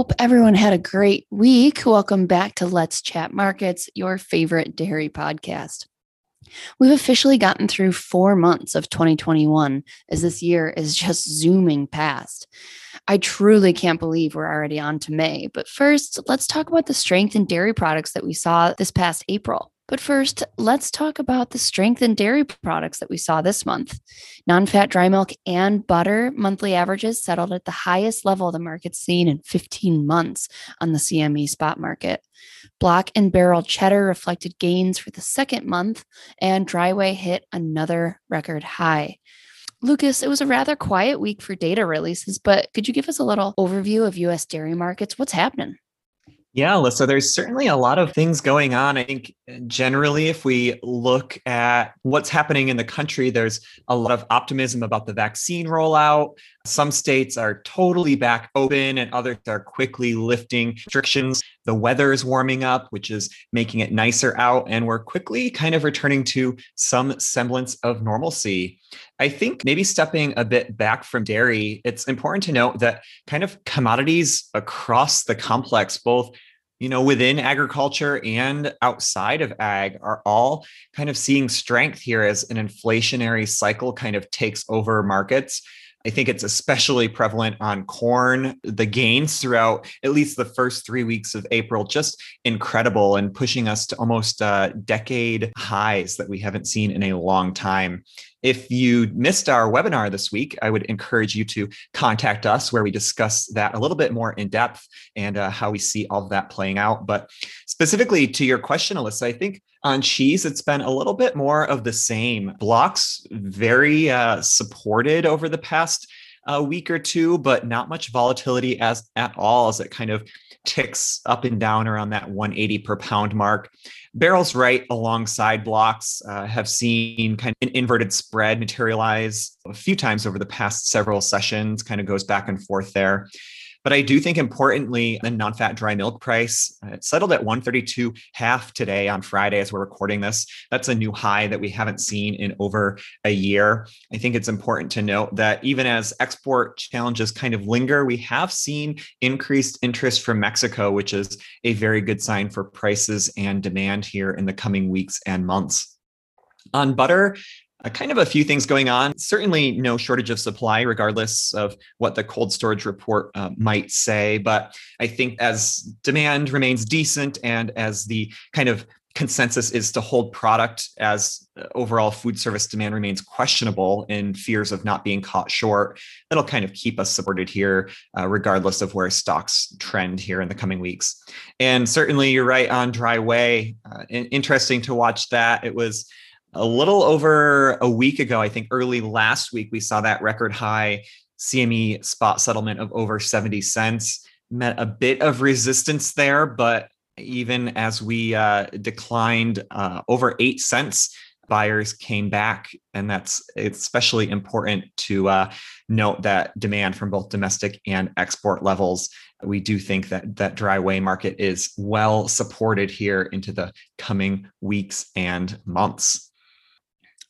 Hope everyone had a great week. Welcome back to Let's Chat Markets, your favorite dairy podcast. We've officially gotten through four months of 2021 as this year is just zooming past. I truly can't believe we're already on to May. But first, let's talk about the strength in dairy products that we saw this past April. But first, let's talk about the strength in dairy products that we saw this month. Non fat dry milk and butter monthly averages settled at the highest level the market's seen in 15 months on the CME spot market. Block and barrel cheddar reflected gains for the second month, and dry whey hit another record high. Lucas, it was a rather quiet week for data releases, but could you give us a little overview of US dairy markets? What's happening? Yeah, Alyssa, there's certainly a lot of things going on. I think generally, if we look at what's happening in the country, there's a lot of optimism about the vaccine rollout. Some states are totally back open, and others are quickly lifting restrictions. The weather is warming up, which is making it nicer out, and we're quickly kind of returning to some semblance of normalcy. I think maybe stepping a bit back from dairy, it's important to note that kind of commodities across the complex, both you know within agriculture and outside of ag are all kind of seeing strength here as an inflationary cycle kind of takes over markets I think it's especially prevalent on corn. The gains throughout at least the first three weeks of April, just incredible and pushing us to almost uh, decade highs that we haven't seen in a long time. If you missed our webinar this week, I would encourage you to contact us where we discuss that a little bit more in depth and uh, how we see all of that playing out. But specifically to your question, Alyssa, I think on cheese, it's been a little bit more of the same. Blocks very uh, supported over the past uh, week or two, but not much volatility as at all as it kind of ticks up and down around that 180 per pound mark. Barrels right alongside blocks uh, have seen kind of an inverted spread materialize a few times over the past several sessions, kind of goes back and forth there. But I do think importantly, the non-fat dry milk price uh, settled at 132 half today on Friday as we're recording this. That's a new high that we haven't seen in over a year. I think it's important to note that even as export challenges kind of linger, we have seen increased interest from Mexico, which is a very good sign for prices and demand here in the coming weeks and months. On butter, a kind of a few things going on. Certainly, no shortage of supply, regardless of what the cold storage report uh, might say. But I think as demand remains decent and as the kind of consensus is to hold product as uh, overall food service demand remains questionable in fears of not being caught short that'll kind of keep us supported here uh, regardless of where stocks trend here in the coming weeks and certainly you're right on dry whey uh, interesting to watch that it was a little over a week ago, I think early last week, we saw that record high CME spot settlement of over 70 cents. Met a bit of resistance there, but even as we uh, declined uh, over eight cents, buyers came back. And that's especially important to uh, note that demand from both domestic and export levels. We do think that that dry whey market is well supported here into the coming weeks and months.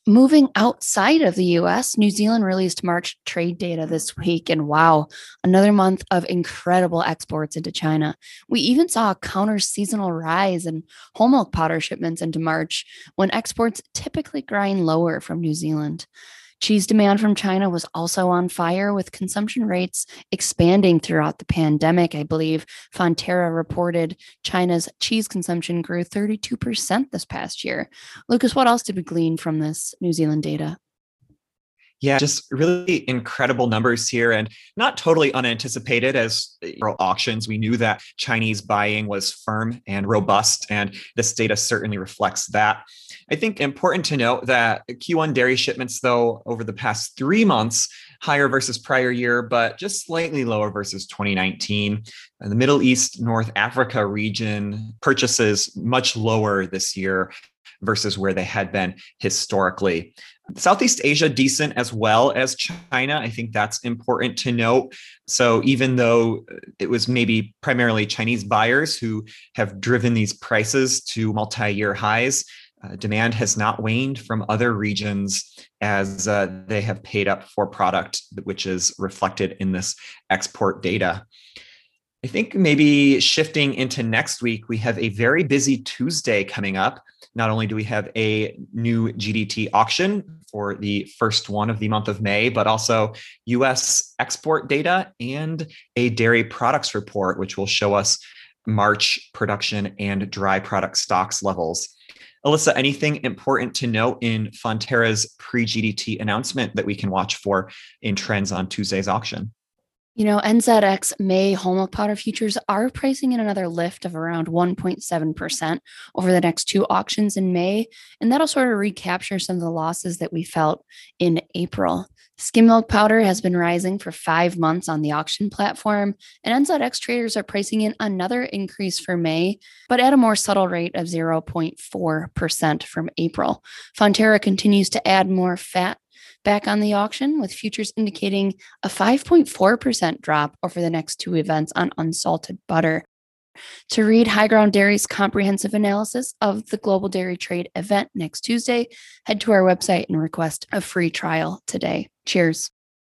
Moving outside of the US, New Zealand released March trade data this week, and wow, another month of incredible exports into China. We even saw a counter seasonal rise in whole milk powder shipments into March when exports typically grind lower from New Zealand. Cheese demand from China was also on fire with consumption rates expanding throughout the pandemic. I believe Fonterra reported China's cheese consumption grew 32% this past year. Lucas, what else did we glean from this New Zealand data? Yeah, just really incredible numbers here and not totally unanticipated as auctions. We knew that Chinese buying was firm and robust, and this data certainly reflects that. I think important to note that Q1 dairy shipments, though, over the past three months, higher versus prior year, but just slightly lower versus 2019. And uh, the Middle East, North Africa region purchases much lower this year versus where they had been historically. Southeast Asia, decent as well as China. I think that's important to note. So, even though it was maybe primarily Chinese buyers who have driven these prices to multi year highs, uh, demand has not waned from other regions as uh, they have paid up for product, which is reflected in this export data. I think maybe shifting into next week, we have a very busy Tuesday coming up. Not only do we have a new GDT auction for the first one of the month of May, but also US export data and a dairy products report, which will show us March production and dry product stocks levels. Alyssa, anything important to note in Fonterra's pre GDT announcement that we can watch for in trends on Tuesday's auction? You know, NZX May milk powder futures are pricing in another lift of around 1.7% over the next two auctions in May. And that'll sort of recapture some of the losses that we felt in April. Skim milk powder has been rising for five months on the auction platform, and NZX traders are pricing in another increase for May, but at a more subtle rate of 0.4% from April. Fonterra continues to add more fat back on the auction, with futures indicating a 5.4% drop over the next two events on unsalted butter. To read High Ground Dairy's comprehensive analysis of the Global Dairy Trade event next Tuesday, head to our website and request a free trial today. Cheers.